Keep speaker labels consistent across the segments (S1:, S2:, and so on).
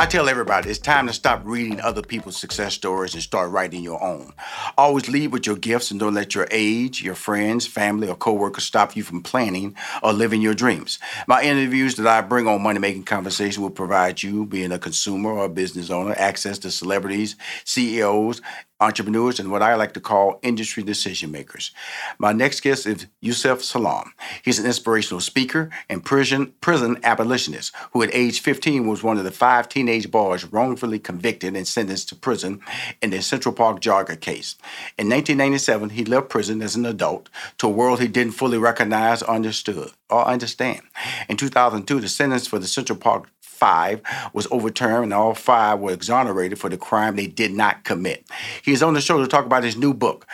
S1: I tell everybody it's time to stop reading other people's success stories and start writing your own. Always lead with your gifts and don't let your age, your friends, family, or coworkers stop you from planning or living your dreams. My interviews that I bring on Money Making Conversation will provide you, being a consumer or a business owner, access to celebrities, CEOs, entrepreneurs, and what I like to call industry decision makers. My next guest is Yusef Salaam. He's an inspirational speaker and prison, prison abolitionist who, at age 15, was one of the five teenage boys wrongfully convicted and sentenced to prison in the Central Park jogger case. In 1997, he left prison as an adult to a world he didn't fully recognize understood or understand. In 2002, the sentence for the Central Park five was overturned, and all five were exonerated for the crime they did not commit. He is on the show to talk about his new book.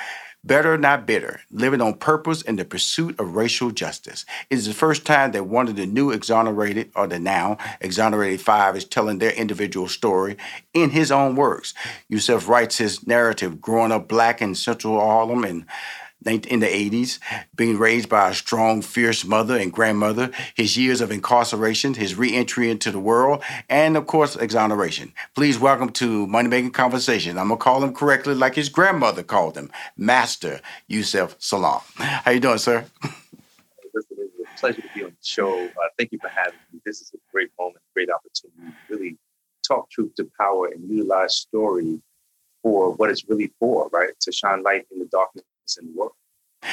S1: Better Not Bitter, Living on Purpose in the Pursuit of Racial Justice. It is the first time that one of the new exonerated, or the now exonerated five, is telling their individual story in his own words. Yusef writes his narrative growing up black in Central Harlem and in the 80s, being raised by a strong, fierce mother and grandmother, his years of incarceration, his reentry into the world, and of course, exoneration. Please welcome to Money Making Conversation. I'm gonna call him correctly like his grandmother called him, Master Yusef Salaam. How you doing, sir?
S2: It's a pleasure to be on the show. Uh, thank you for having me. This is a great moment, great opportunity to really talk truth to power and utilize story for what it's really for, right? To shine light in the darkness in the world.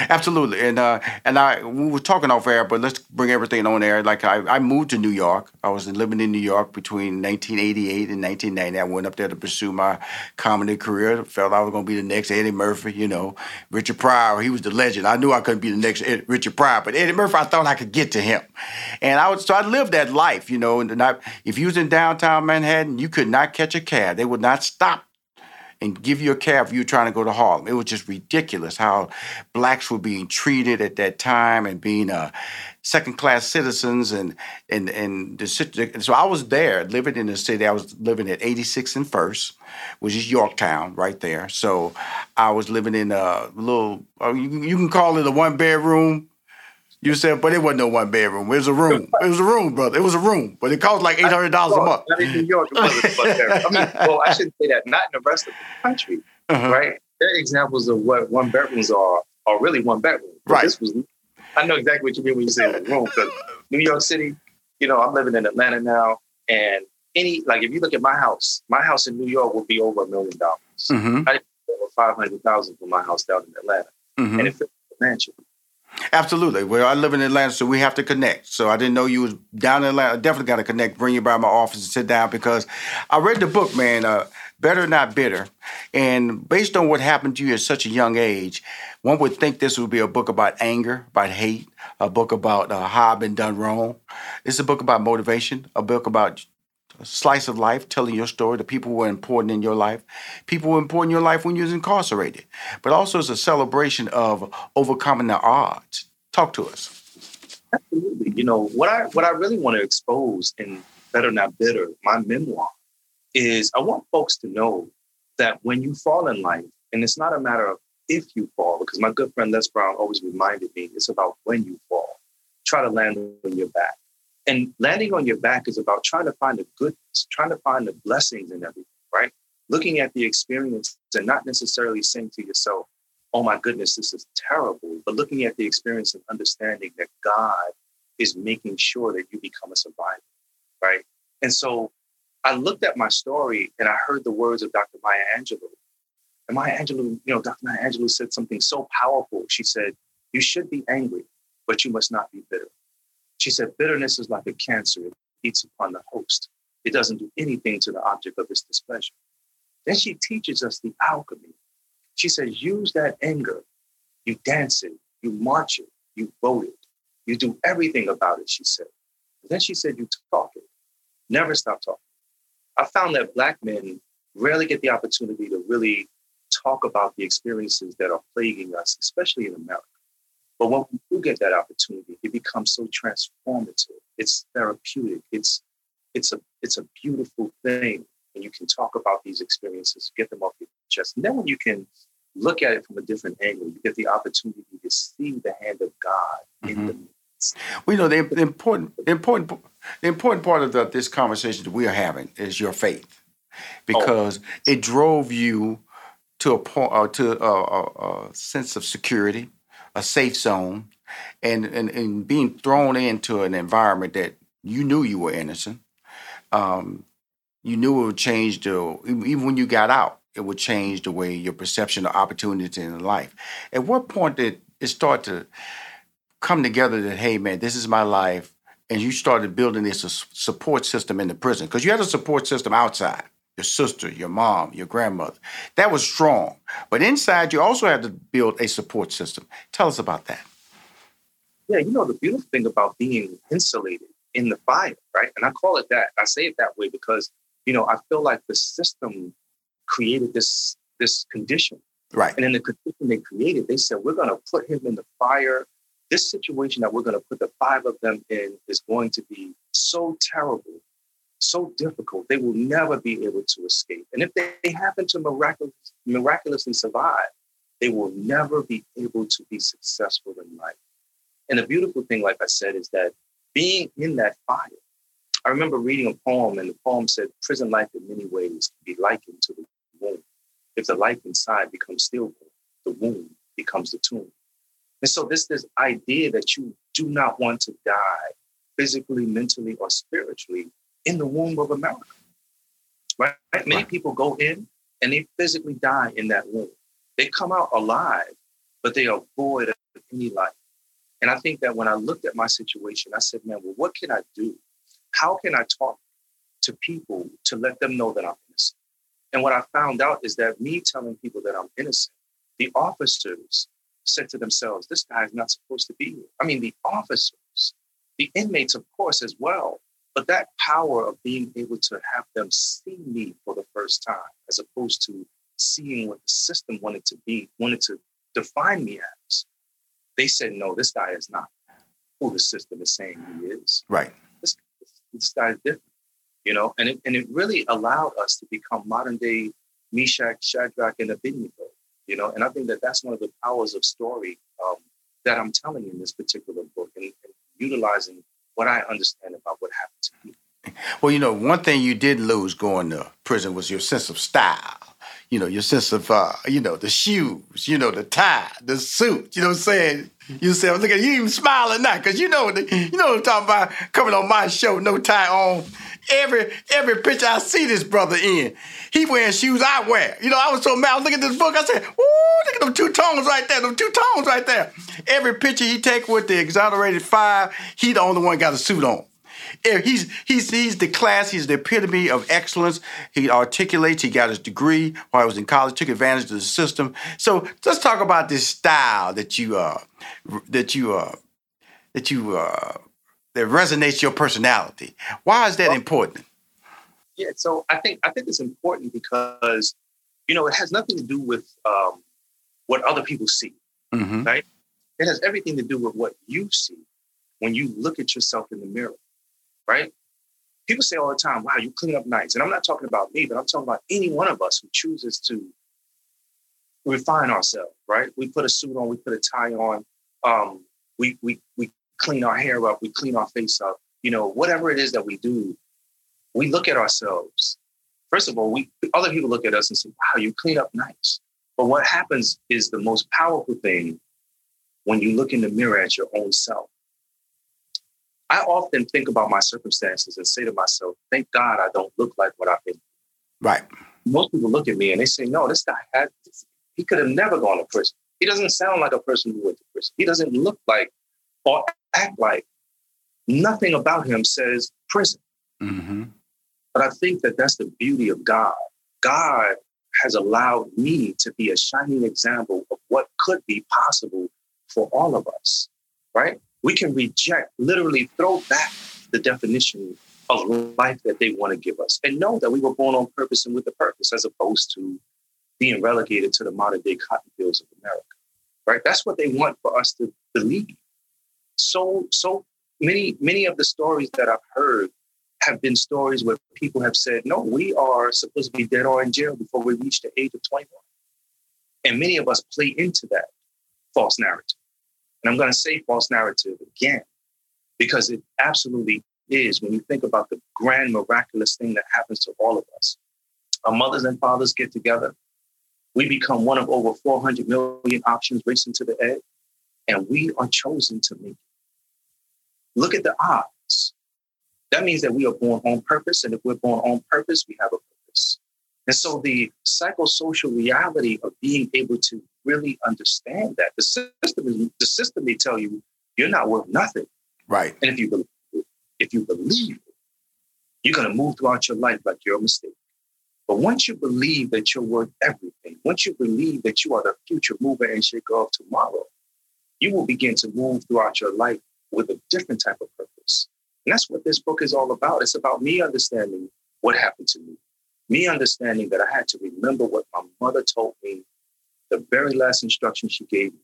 S1: Absolutely, and uh, and I we were talking off air, but let's bring everything on air. Like I, I moved to New York. I was living in New York between 1988 and 1990. I went up there to pursue my comedy career. Felt I was going to be the next Eddie Murphy. You know, Richard Pryor. He was the legend. I knew I couldn't be the next Ed, Richard Pryor, but Eddie Murphy, I thought I could get to him. And I would so I lived that life. You know, and I, if you was in downtown Manhattan, you could not catch a cab. They would not stop and give you a cab if you were trying to go to Harlem. It was just ridiculous how blacks were being treated at that time and being uh, second class citizens and and and the so I was there living in the city. I was living at 86 and First, which is Yorktown right there. So I was living in a little uh, you can call it a one bedroom you said, but it wasn't no one bedroom. It was a room. It was a room, brother. It was a room, but it cost like eight hundred dollars a month.
S2: Not in New York. I mean, well, I shouldn't say that. Not in the rest of the country, uh-huh. right? There are examples of what one bedrooms are, are really one bedroom.
S1: But right. This
S2: was. I know exactly what you mean when you say room. Because New York City, you know, I'm living in Atlanta now, and any like if you look at my house, my house in New York would be over a million dollars. Mm-hmm. I over five hundred thousand for my house down in Atlanta, mm-hmm. and it's a mansion.
S1: Absolutely. Well, I live in Atlanta, so we have to connect. So I didn't know you was down in Atlanta. I definitely got to connect, bring you by my office and sit down because I read the book, man, uh, Better Not Bitter. And based on what happened to you at such a young age, one would think this would be a book about anger, about hate, a book about uh, how I've been done wrong. It's a book about motivation, a book about slice of life, telling your story, the people who were important in your life, people who were important in your life when you was incarcerated. But also it's a celebration of overcoming the odds. Talk to us.
S2: Absolutely. You know, what I what I really want to expose in Better Not Bitter, my memoir, is I want folks to know that when you fall in life, and it's not a matter of if you fall, because my good friend Les Brown always reminded me, it's about when you fall. Try to land on your back and landing on your back is about trying to find the good, trying to find the blessings in everything, right? Looking at the experience and not necessarily saying to yourself, oh my goodness, this is terrible, but looking at the experience and understanding that God is making sure that you become a survivor, right? And so I looked at my story and I heard the words of Dr. Maya Angelou. And Maya Angelou, you know, Dr. Maya Angelou said something so powerful. She said, You should be angry, but you must not be bitter. She said, bitterness is like a cancer. It eats upon the host. It doesn't do anything to the object of its displeasure. Then she teaches us the alchemy. She says, use that anger. You dance it, you march it, you vote it, you do everything about it, she said. then she said, you talk it. Never stop talking. I found that black men rarely get the opportunity to really talk about the experiences that are plaguing us, especially in America. But when we do get that opportunity, it becomes so transformative. It's therapeutic. It's it's a it's a beautiful thing when you can talk about these experiences, get them off your chest, and then when you can look at it from a different angle, you get the opportunity to see the hand of God mm-hmm. in the midst.
S1: Well, you know, the, the important the important the important part of the, this conversation that we are having is your faith, because oh. it drove you to a point uh, to a, a, a, sense of security, a safe zone, and, and and being thrown into an environment that you knew you were innocent. Um, you knew it would change the even when you got out, it would change the way your perception of opportunity in life. At what point did it start to come together that hey man, this is my life, and you started building this support system in the prison because you had a support system outside your sister, your mom, your grandmother. That was strong. But inside, you also had to build a support system. Tell us about that.
S2: Yeah, you know, the beautiful thing about being insulated in the fire, right? And I call it that. I say it that way because, you know, I feel like the system created this this condition.
S1: Right.
S2: And in the condition they created, they said, we're going to put him in the fire. This situation that we're going to put the five of them in is going to be so terrible so difficult, they will never be able to escape. And if they happen to miraculous, miraculously survive, they will never be able to be successful in life. And the beautiful thing, like I said, is that being in that fire, I remember reading a poem, and the poem said, Prison life in many ways can be likened to the womb. If the life inside becomes stillborn, the womb becomes the tomb. And so, this, this idea that you do not want to die physically, mentally, or spiritually in the womb of America. Right? Many people go in and they physically die in that womb. They come out alive, but they are void of any life. And I think that when I looked at my situation, I said, man, well, what can I do? How can I talk to people to let them know that I'm innocent? And what I found out is that me telling people that I'm innocent, the officers said to themselves, this guy is not supposed to be here. I mean, the officers, the inmates, of course, as well, but that power of being able to have them see me for the first time, as opposed to seeing what the system wanted to be, wanted to define me as, they said, no, this guy is not who the system is saying he is.
S1: Right.
S2: This, this guy is different, you know, and it, and it really allowed us to become modern day Meshach, Shadrach, and Abednego, you know, and I think that that's one of the powers of story um, that I'm telling in this particular book and, and utilizing what I understand about what happened to me.
S1: Well, you know, one thing you did lose going to prison was your sense of style. You know, your sense of, uh, you know, the shoes, you know, the tie, the suit. You know what I'm saying? You say, look at you even smiling now, because you know, you know what I'm talking about. Coming on my show, no tie on. Every every picture I see this brother in, he wearing shoes I wear. You know, I was so mad. I was looking at this book. I said, "Ooh, look at them two tones right there. Them two tones right there." Every picture he take with the exonerated five, he the only one got a suit on. He's he's he's the class. He's the epitome of excellence. He articulates. He got his degree while he was in college. Took advantage of the system. So let's talk about this style that you uh that you uh that you uh that resonates your personality. Why is that well, important?
S2: Yeah, so I think I think it's important because you know it has nothing to do with um, what other people see, mm-hmm. right? It has everything to do with what you see when you look at yourself in the mirror, right? People say all the time, "Wow, you clean up nice," and I'm not talking about me, but I'm talking about any one of us who chooses to refine ourselves, right? We put a suit on, we put a tie on, um, we we we clean our hair up, we clean our face up, you know, whatever it is that we do, we look at ourselves. First of all, we other people look at us and say, wow, you clean up nice. But what happens is the most powerful thing when you look in the mirror at your own self. I often think about my circumstances and say to myself, thank God I don't look like what I've been.
S1: Right.
S2: Most people look at me and they say, no, this guy had, he could have never gone to prison. He doesn't sound like a person who went to prison. He doesn't look like or act like. Nothing about him says prison. Mm-hmm. But I think that that's the beauty of God. God has allowed me to be a shining example of what could be possible for all of us, right? We can reject, literally throw back the definition of life that they want to give us and know that we were born on purpose and with a purpose as opposed to being relegated to the modern day cotton fields of America. Right? That's what they want for us to believe. So, so many, many of the stories that I've heard have been stories where people have said, no, we are supposed to be dead or in jail before we reach the age of 21. And many of us play into that false narrative. And I'm going to say false narrative again, because it absolutely is when you think about the grand miraculous thing that happens to all of us. Our mothers and fathers get together. We become one of over 400 million options racing to the edge, and we are chosen to make it. Look at the odds. That means that we are born on purpose, and if we're born on purpose, we have a purpose. And so the psychosocial reality of being able to really understand that the system is the system may tell you you're not worth nothing.
S1: Right.
S2: And if you believe it, if you believe it, you're gonna move throughout your life like you're a mistake. But once you believe that you're worth everything, once you believe that you are the future mover and shaker of tomorrow, you will begin to move throughout your life with a different type of purpose. And that's what this book is all about. It's about me understanding what happened to me, me understanding that I had to remember what my mother told me the very last instruction she gave me.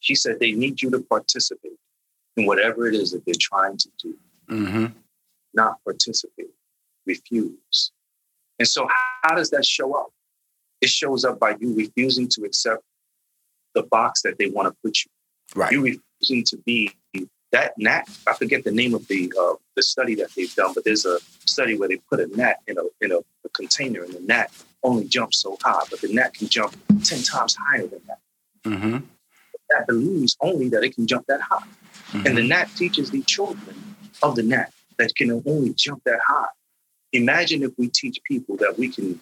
S2: She said, they need you to participate in whatever it is that they're trying to do.
S1: Mm-hmm.
S2: Not participate, refuse. And so, how does that show up? It shows up by you refusing to accept the box that they want to put you.
S1: Right.
S2: You refusing to be that gnat. I forget the name of the uh, the study that they've done, but there's a study where they put a gnat in a in a, a container, and the gnat only jumps so high, but the gnat can jump ten times higher than that.
S1: Mm-hmm.
S2: That believes only that it can jump that high,
S1: Mm-hmm.
S2: and the gnat teaches the children of the gnat that can only jump that high. Imagine if we teach people that we can.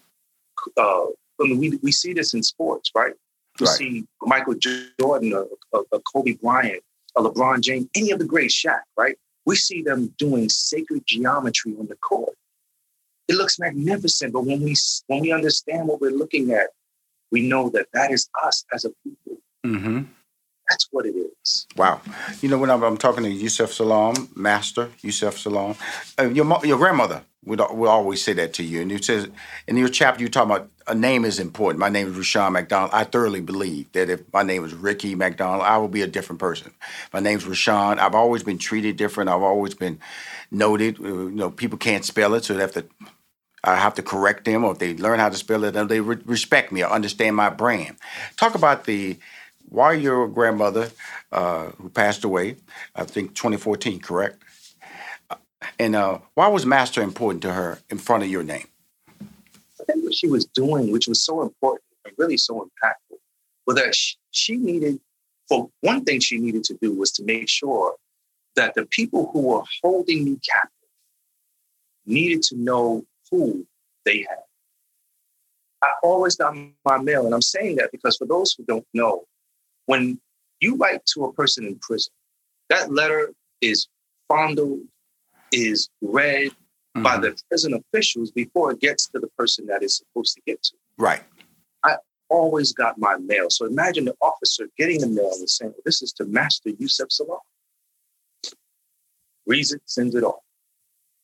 S2: Uh, I mean, we we see this in sports, right? We
S1: Right.
S2: see Michael Jordan, a, a, a Kobe Bryant, a LeBron James, any of the great Shaq, right? We see them doing sacred geometry on the court. It looks magnificent, but when we when we understand what we're looking at, we know that that is us as a people.
S1: Mm-hmm.
S2: That's what it is.
S1: Wow. You know, when I'm, I'm talking to Yusef Salaam, Master Yusef Salaam, uh, your your grandmother would will always say that to you. And you says in your chapter, you talk about a name is important. My name is Rushion McDonald. I thoroughly believe that if my name was Ricky McDonald, I would be a different person. My name's Rushion. I've always been treated different. I've always been noted. Uh, You know, people can't spell it, so they have to. I have to correct them, or if they learn how to spell it, then they re- respect me or understand my brand. Talk about the why your grandmother, uh, who passed away, I think 2014, correct? Uh, And uh, why was Master important to her in front of your name?
S2: I think what she was doing, which was so important and really so impactful, was that she, she needed, for one thing, she needed to do was to make sure that the people who were holding me captive needed to know who they had. I always got my mail, and I'm saying that because for those who don't know, when you write to a person in prison, that letter is fondled, is read, by
S1: Mhm.
S2: the prison officials before it gets to the person that it's supposed to get to.
S1: Right.
S2: I always got my mail. So imagine the officer getting the mail and saying, well, This is to Master Yusef Salaam. Reads it, sends it off.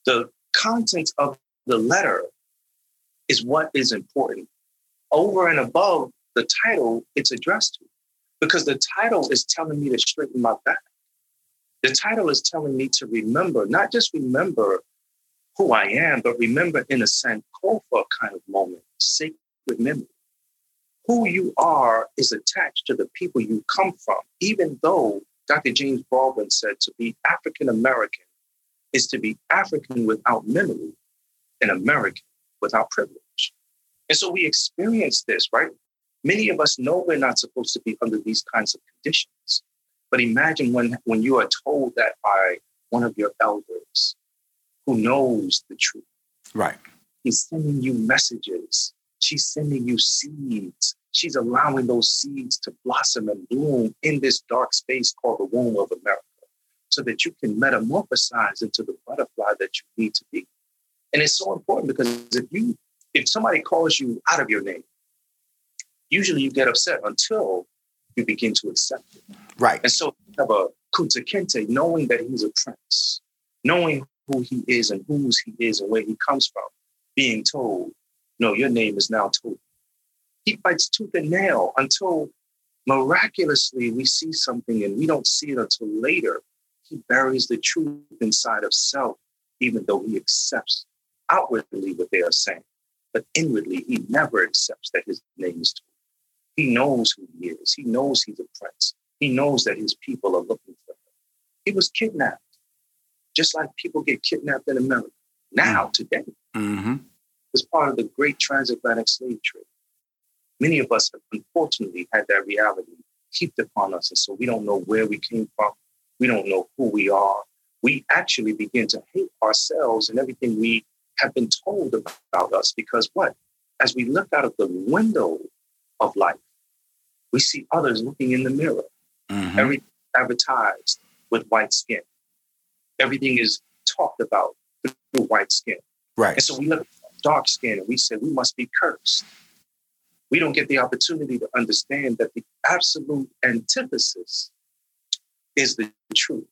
S2: The content of the letter is what is important. Over and above the title it's addressed to, because the title is telling me to straighten my back. The title is telling me to remember, not just remember who I am, but remember in a Sankofa kind of moment, sacred memory. Who you are is attached to the people you come from, even though Dr. James Baldwin said to be African American is to be African without memory and American without privilege. And so we experience this, right? Many of us know we're not supposed to be under these kinds of conditions. But imagine when, when you are told that by one of your elders who knows the truth.
S1: Right.
S2: He's sending you messages. She's sending you seeds. She's allowing those seeds to blossom and bloom in this dark space called the womb of America so that you can metamorphosize into the butterfly that you need to be. And it's so important because if you if somebody calls you out of your name, usually you get upset until you begin to accept it.
S1: Right.
S2: And so you have a Kunta Kinte knowing that he's a prince, knowing who he is and whose he is and where he comes from, being told, no, your name is now Toby. He fights tooth and nail until miraculously we see something and we don't see it until later. He buries the truth inside of self, even though he accepts outwardly what they are saying. But inwardly, he never accepts that his name is Toby. He knows who he is. He knows he's a prince. He knows that his people are looking for him. He was kidnapped, just like people get kidnapped in America now, mm-hmm. today. Mm-hmm. It's part of the great transatlantic slave trade. Many of us have unfortunately had that reality heaped upon us. And so we don't know where we came from. We don't know who we are. We actually begin to hate ourselves and everything we have been told about us because what? As we look out of the window of life, we see others looking in the mirror. Mm-hmm. Everything advertised with white skin. Everything is talked about through white skin.
S1: Right.
S2: And so we look at dark skin and we say we must be cursed we don't get the opportunity to understand that the absolute antithesis is the truth.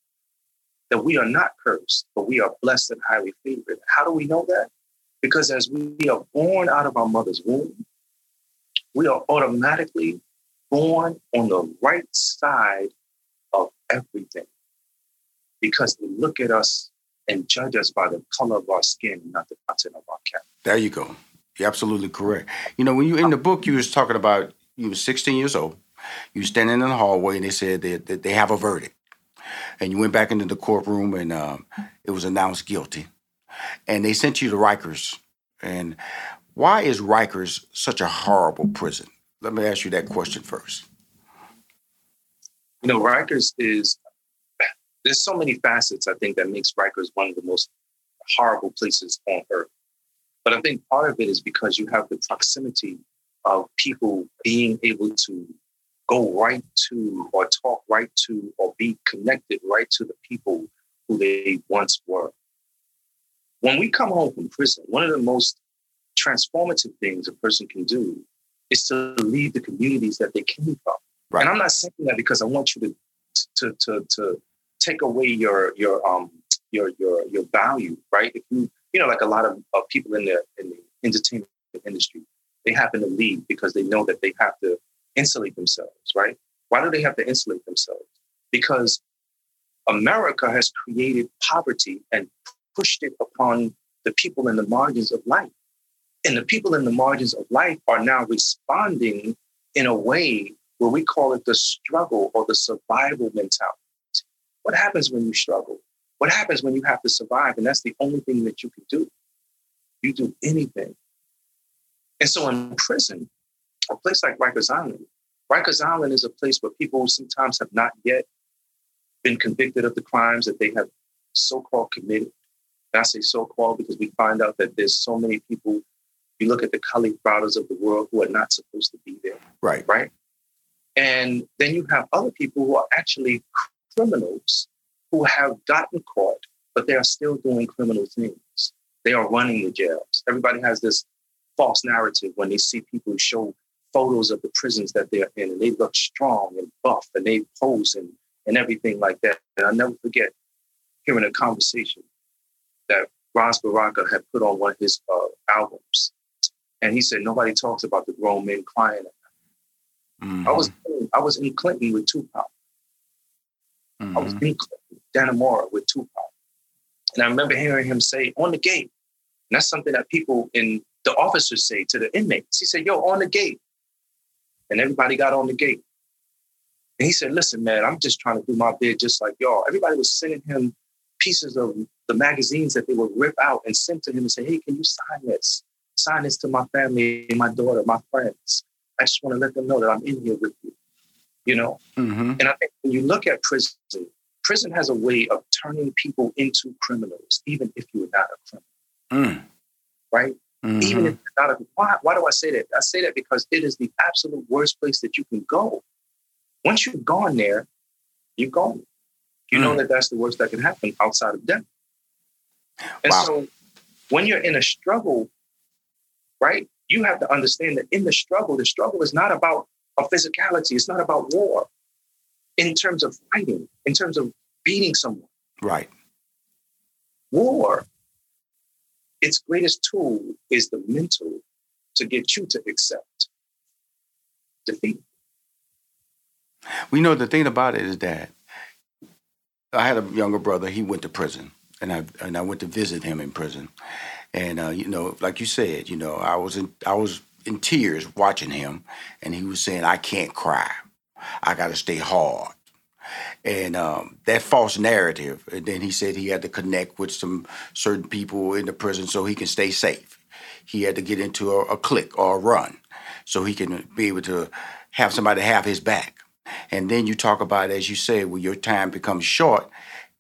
S2: That we are not cursed, but we are blessed and highly favored. How do we know that? Because as we are born out of our mother's womb, we are automatically born on the right side of everything. Because they look at us and judge us by the color of our skin, not the content of our character.
S1: There you go. You're absolutely correct. You know, when you in the book, you was talking about you were 16 years old. You standing in the hallway, and they said that, that they have a verdict. And you went back into the courtroom, and um, it was announced guilty. And they sent you to Rikers. And why is Rikers such a horrible prison? Let me ask you that question first.
S2: You know, Rikers is there's so many facets I think that makes Rikers one of the most horrible places on earth. But I think part of it is because you have the proximity of people being able to go right to or talk right to or be connected right to the people who they once were. When we come home from prison, one of the most transformative things a person can do is to leave the communities that they came from. Right. And I'm not saying that because I want you to to to, to take away your your um your your your value, right? If you you know, like a lot of, of people in the in the entertainment industry, they happen to leave because they know that they have to insulate themselves, right? Why do they have to insulate themselves? Because America has created poverty and pushed it upon the people in the margins of life. And the people in the margins of life are now responding in a way where we call it the struggle or the survival mentality. What happens when you struggle? What happens when you have to survive? And that's the only thing that you can do. You do anything. And so in prison, a place like Rikers Island, Rikers Island is a place where people sometimes have not yet been convicted of the crimes that they have so-called committed. And I say so-called because we find out that there's so many people. You look at the Kalief Browders of the world who are not supposed to be there.
S1: Right.
S2: Right. And then you have other people who are actually criminals who have gotten caught, but they are still doing criminal things. They are running the jails. Everybody has this false narrative when they see people who show photos of the prisons that they're in and they look strong and buff and they pose and, and everything like that. And I'll never forget hearing a conversation that Ras Baraka had put on one of his uh, albums. And he said, nobody talks about the grown men crying. Mm-hmm. I was I was in Clinton with Tupac. Mm-hmm. I was mm-hmm. in Dannemora with Tupac. And I remember hearing him say, on the gate. And that's something that people in the officers say to the inmates. He said, yo, on the gate. And everybody got on the gate. And he said, listen, man, I'm just trying to do my bid just like y'all. Everybody was sending him pieces of the magazines that they would rip out and send to him and say, hey, can you sign this? Sign this to my family, my daughter, my friends. I just want to let them know that I'm in here with you you know? Mm-hmm. And I think when you look at prison, prison has a way of turning people into criminals, even if you're not a criminal. Mm. Right? Mm-hmm. Even if you're not a why, why do I say that? I say that because it is the absolute worst place that you can go. Once you've gone there, you're gone. You mm. know that that's the worst that can happen outside of death. And wow. so when you're in a struggle, right, you have to understand that in the struggle, the struggle is not about a physicality. It's not about war in terms of fighting, in terms of beating someone.
S1: Right.
S2: war, its greatest tool is the mental to get you to accept defeat.
S1: We know the thing about it is that I had a younger brother. He went to prison, and I and I went to visit him in prison. And uh, you know, like you said, you know, I was in I was in tears watching him, and he was saying, "I can't cry. I got to stay hard." And um, that false narrative. And then he said he had to connect with some certain people in the prison so he can stay safe. He had to get into a, a or a run so he can be able to have somebody have his back. And then you talk about, as you say, when your time becomes short,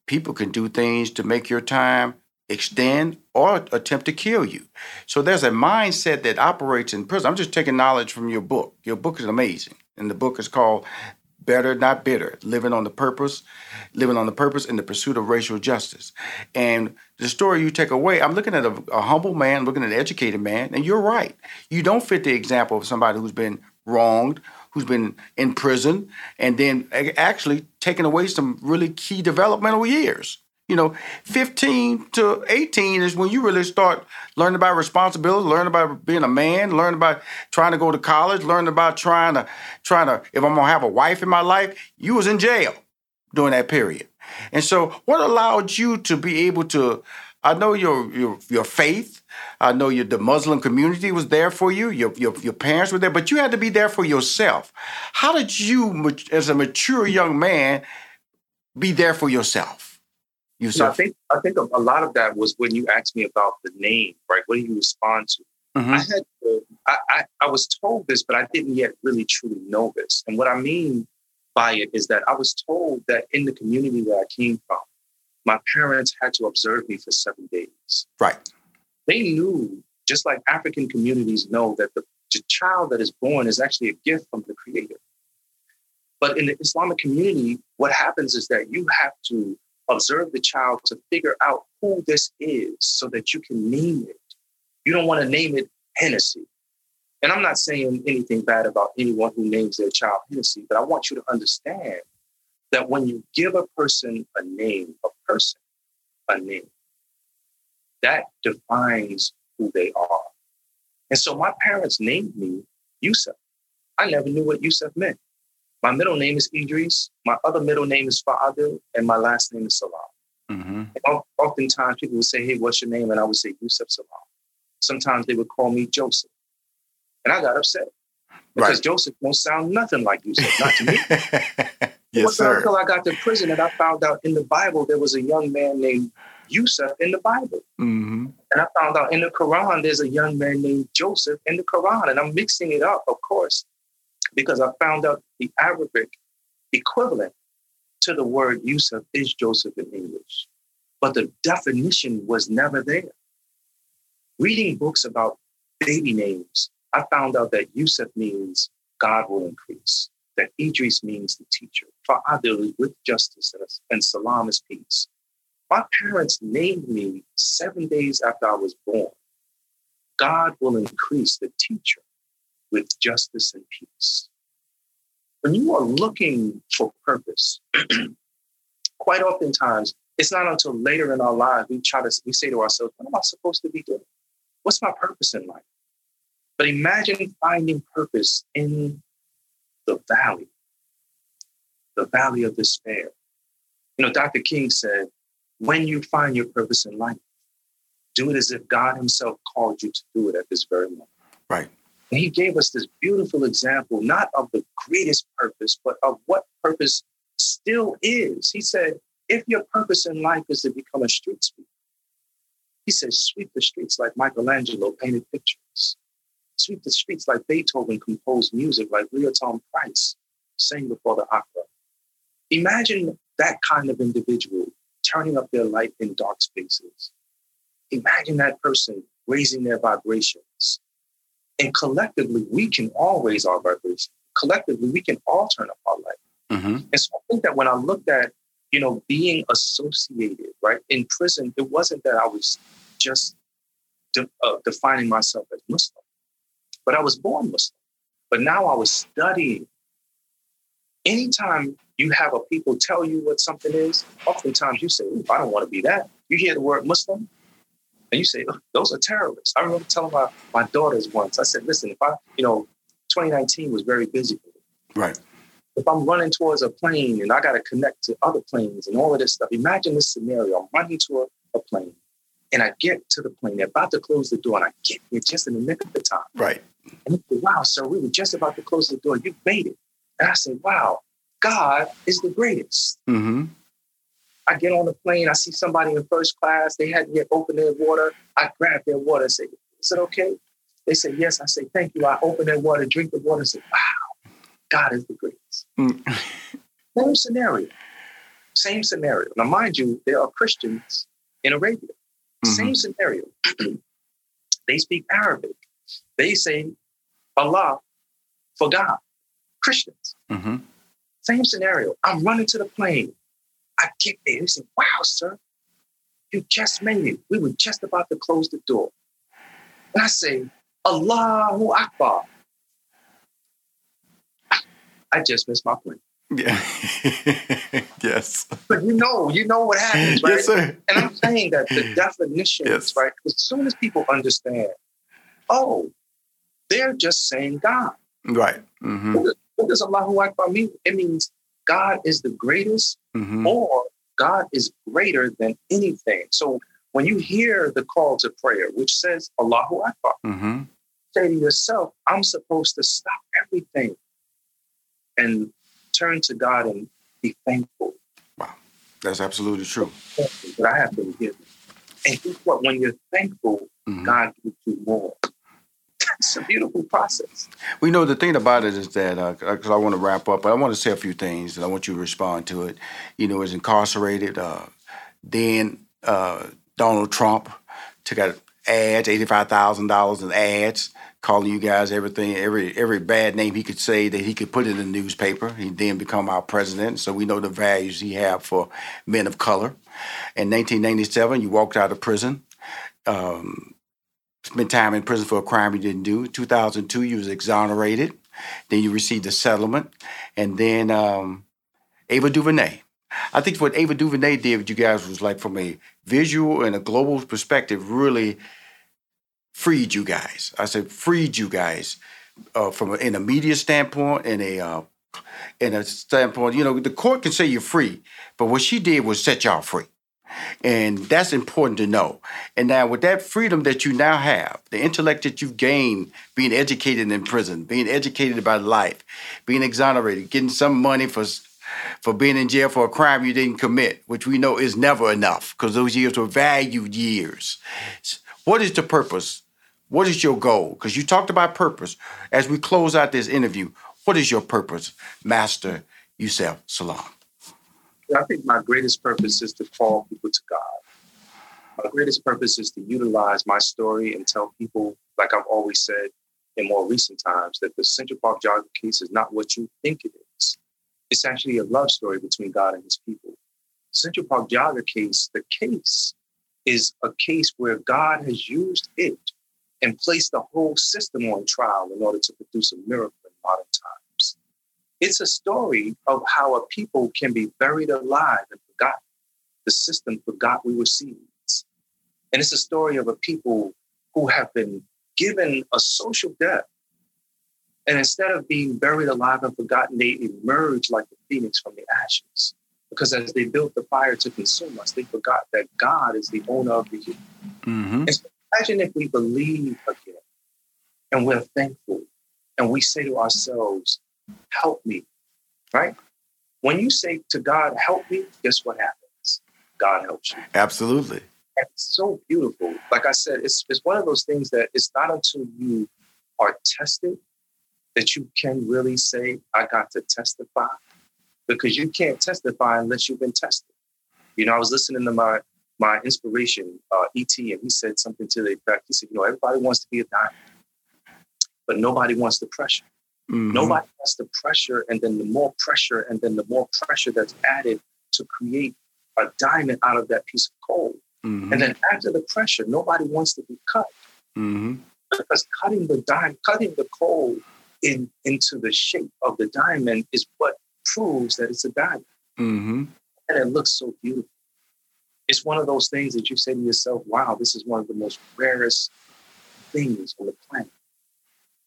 S1: people can do things to make your time extend or attempt to kill you. So there's a mindset that operates in prison. I'm just taking knowledge from your book. Your book is amazing. And the book is called Better Not Bitter, Living on the Purpose, Living on the Purpose in the Pursuit of Racial Justice. And the story you take away, I'm looking at a, a humble man, looking at an educated man, and you're right. You don't fit the example of somebody who's been wronged, who's been in prison, and then actually taken away some really key developmental years. You know, 15 to 18 is when you really start learning about responsibility, learning about being a man, learning about trying to go to college, learning about trying to trying to if I'm gonna have a wife in my life. You was in jail during that period. And so what allowed you to be able to I know your your your faith. I know your the Muslim community was there for you. Your, your your parents were there, but you had to be there for yourself. How did you, as a mature young man, be there for yourself?
S2: Yourself. I think I think a lot of that was when you asked me about the name, right? What do you respond to? Mm-hmm. I had to, I, I I was told this, but I didn't yet really truly know this. And what I mean by it is that I was told that in the community that I came from, my parents had to observe me for seven days.
S1: Right.
S2: They knew, just like African communities know, that the, the child that is born is actually a gift from the Creator. But in the Islamic community, what happens is that you have to observe the child to figure out who this is so that you can name it. You don't want to name it Hennessy. And I'm not saying anything bad about anyone who names their child Hennessy, but I want you to understand that when you give a person a name, a person a name, that defines who they are. And so my parents named me Yusuf. I never knew what Yusuf meant. My middle name is Idris, my other middle name is Fa'adil, and my last name is Salaam. Mm-hmm. Oftentimes people would say, Hey, what's your name? And I would say Yusef Salaam. Sometimes they would call me Joseph. And I got upset because right. Joseph don't sound nothing like Yusuf, not to me. Yes, it sir. until I got to prison that I found out in the Bible there was a young man named Yusuf in the Bible. Mm-hmm. And I found out in the Quran there's a young man named Joseph in the Quran. And I'm mixing it up, of course, because I found out the Arabic equivalent to the word Yusuf is Joseph in English. But the definition was never there. Reading books about baby names, I found out that Yusuf means God will increase that Idris means the teacher. Fa'adil is with justice and Salaam is peace. My parents named me seven days after I was born. God will increase the teacher with justice and peace. When you are looking for purpose, quite oftentimes, it's not until later in our lives we try to we say to ourselves, what am I supposed to be doing? What's my purpose in life? But imagine finding purpose in the valley, the valley of despair. You know, Dr. King said, when you find your purpose in life, do it as if God Himself called you to do it at this very moment.
S1: Right.
S2: And He gave us this beautiful example, not of the greatest purpose, but of what purpose still is. He said, if your purpose in life is to become a street sweeper, he said, sweep the streets like Michelangelo painted pictures sweep the streets like Beethoven composed music, like Leontyne Price sang before the opera. Imagine that kind of individual turning up their light in dark spaces. Imagine that person raising their vibrations. And collectively, we can all raise our vibration. Collectively, we can all turn up our light. Mm-hmm. And so I think that when I looked at, you know, being associated, right, in prison, it wasn't that I was just de- uh, defining myself as Muslim. But I was born Muslim. But now I was studying. Anytime you have a people tell you what something is, oftentimes you say, I don't want to be that. You hear the word Muslim, and you say, those are terrorists. I remember telling my, my daughters once, I said, listen, if I, you know, 2019 was very busy for
S1: me. Right.
S2: If I'm running towards a plane and I got to connect to other planes and all of this stuff, imagine this scenario. I'm running to a, a plane and I get to the plane. They're about to close the door and I get here just in the nick of the time.
S1: Right.
S2: And they say, wow, sir, we were just about to close the door. You made it. And I said, wow, God is the greatest.
S1: Mm-hmm.
S2: I get on the plane, I see somebody in first class, they hadn't yet opened their water. I grab their water and say, Is it okay? They say, Yes. I say, Thank you. I open their water, drink the water, and say, Wow, God is the greatest. Mm. Same scenario. Same scenario. Now, mind you, there are Christians in Arabia. Mm-hmm. Same scenario. they speak Arabic. They say Allah for God. Christians.
S1: Mm-hmm.
S2: Same scenario. I'm running to the plane. I get there. He said, wow, sir, you just made it. We were just about to close the door. And I say, Allahu Akbar. I just missed my plane.
S1: Yeah. yes.
S2: But you know, you know what happens, right?
S1: Yes, sir.
S2: And I'm saying that the definition yes. right? As soon as people understand, oh, they're just saying God.
S1: Right. Mm-hmm.
S2: What, does, what does Allahu Akbar mean? It means God is the greatest
S1: mm-hmm.
S2: or God is greater than anything. So when you hear the call to prayer, which says Allahu Akbar,
S1: mm-hmm.
S2: say to yourself, I'm supposed to stop everything and turn to God and be thankful.
S1: Wow, that's absolutely true.
S2: But I have to give. And guess what? When you're thankful, mm-hmm. God gives you more it's a beautiful process.
S1: We know the thing about it is that because uh, I want to wrap up, but I want to say a few things and I want you to respond to it. You know, is incarcerated. Uh, then uh, Donald Trump took out ads, eighty five thousand dollars in ads, calling you guys everything, every every bad name he could say that he could put in the newspaper. He then become our president, so we know the values he had for men of color. In 1997, you walked out of prison. Um, spent time in prison for a crime you didn't do. 2002, you was exonerated. Then you received a settlement, and then um, Ava DuVernay. I think what Ava DuVernay did with you guys was like from a visual and a global perspective, really freed you guys. I said freed you guys uh, from a, in a media standpoint and a uh, in a standpoint. You know, the court can say you're free, but what she did was set y'all free. And that's important to know. And now, with that freedom that you now have, the intellect that you've gained being educated in prison, being educated about life, being exonerated, getting some money for for being in jail for a crime you didn't commit, which we know is never enough because those years were valued years. What is the purpose? What is your goal? Because you talked about purpose. As we close out this interview, what is your purpose, Master Yusef Salaam?
S2: I think my greatest purpose is to call people to God. My greatest purpose is to utilize my story and tell people, like I've always said in more recent times, that the Central Park Jogger case is not what you think it is. It's actually a love story between God and his people. Central Park Jogger case, the case is a case where God has used it and placed the whole system on trial in order to produce a miracle in modern times. It's a story of how a people can be buried alive and forgotten. The system forgot we were seeds. And it's a story of a people who have been given a social death. And instead of being buried alive and forgotten, they emerge like the phoenix from the ashes. Because as they built the fire to consume us, they forgot that God is the owner of the universe.
S1: Mm-hmm.
S2: So imagine if we believe again and we're thankful and we say to ourselves, help me, right? When you say to God, help me, guess what happens? God helps you.
S1: Absolutely.
S2: It's so beautiful. Like I said, it's, it's one of those things that it's not until you are tested that you can really say, I got to testify. Because you can't testify unless you've been tested. You know, I was listening to my my inspiration, uh, ET, and he said something to the effect. He said, you know, everybody wants to be a diamond, but nobody wants the pressure.
S1: Mm-hmm.
S2: Nobody has the pressure, and then the more pressure, and then the more pressure that's added to create a diamond out of that piece of coal.
S1: Mm-hmm.
S2: And then after the pressure, nobody wants to be cut.
S1: Mm-hmm.
S2: Because cutting the diamond, cutting the coal in into the shape of the diamond is what proves that it's a diamond.
S1: Mm-hmm.
S2: And it looks so beautiful. it's one of those things that you say to yourself, wow, this is one of the most rarest things on the planet.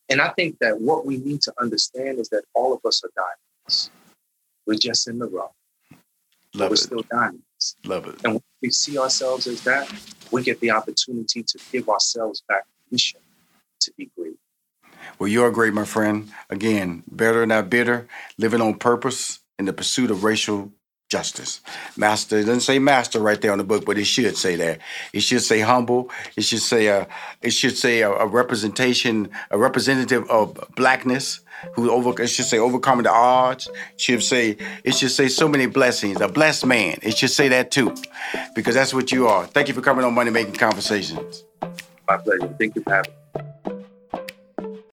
S2: And I think that what we need to understand is that all of us are diamonds. We're just in the rough.
S1: Love
S2: we're
S1: it.
S2: still diamonds.
S1: Love it.
S2: And when we see ourselves as that, we get the opportunity to give ourselves back permission to be great.
S1: Well, you are great, my friend. Again, better not bitter, living on purpose in the pursuit of racial justice. Master, it doesn't say master right there on the book, but it should say that. It should say humble. It should say a. It should say a, a representation, a representative of blackness who over. It should say overcoming the odds. It should say. It should say so many blessings. A blessed man. It should say that too, because that's what you are. Thank you for coming on Money Making Conversations.
S2: My pleasure. Thank you for having me.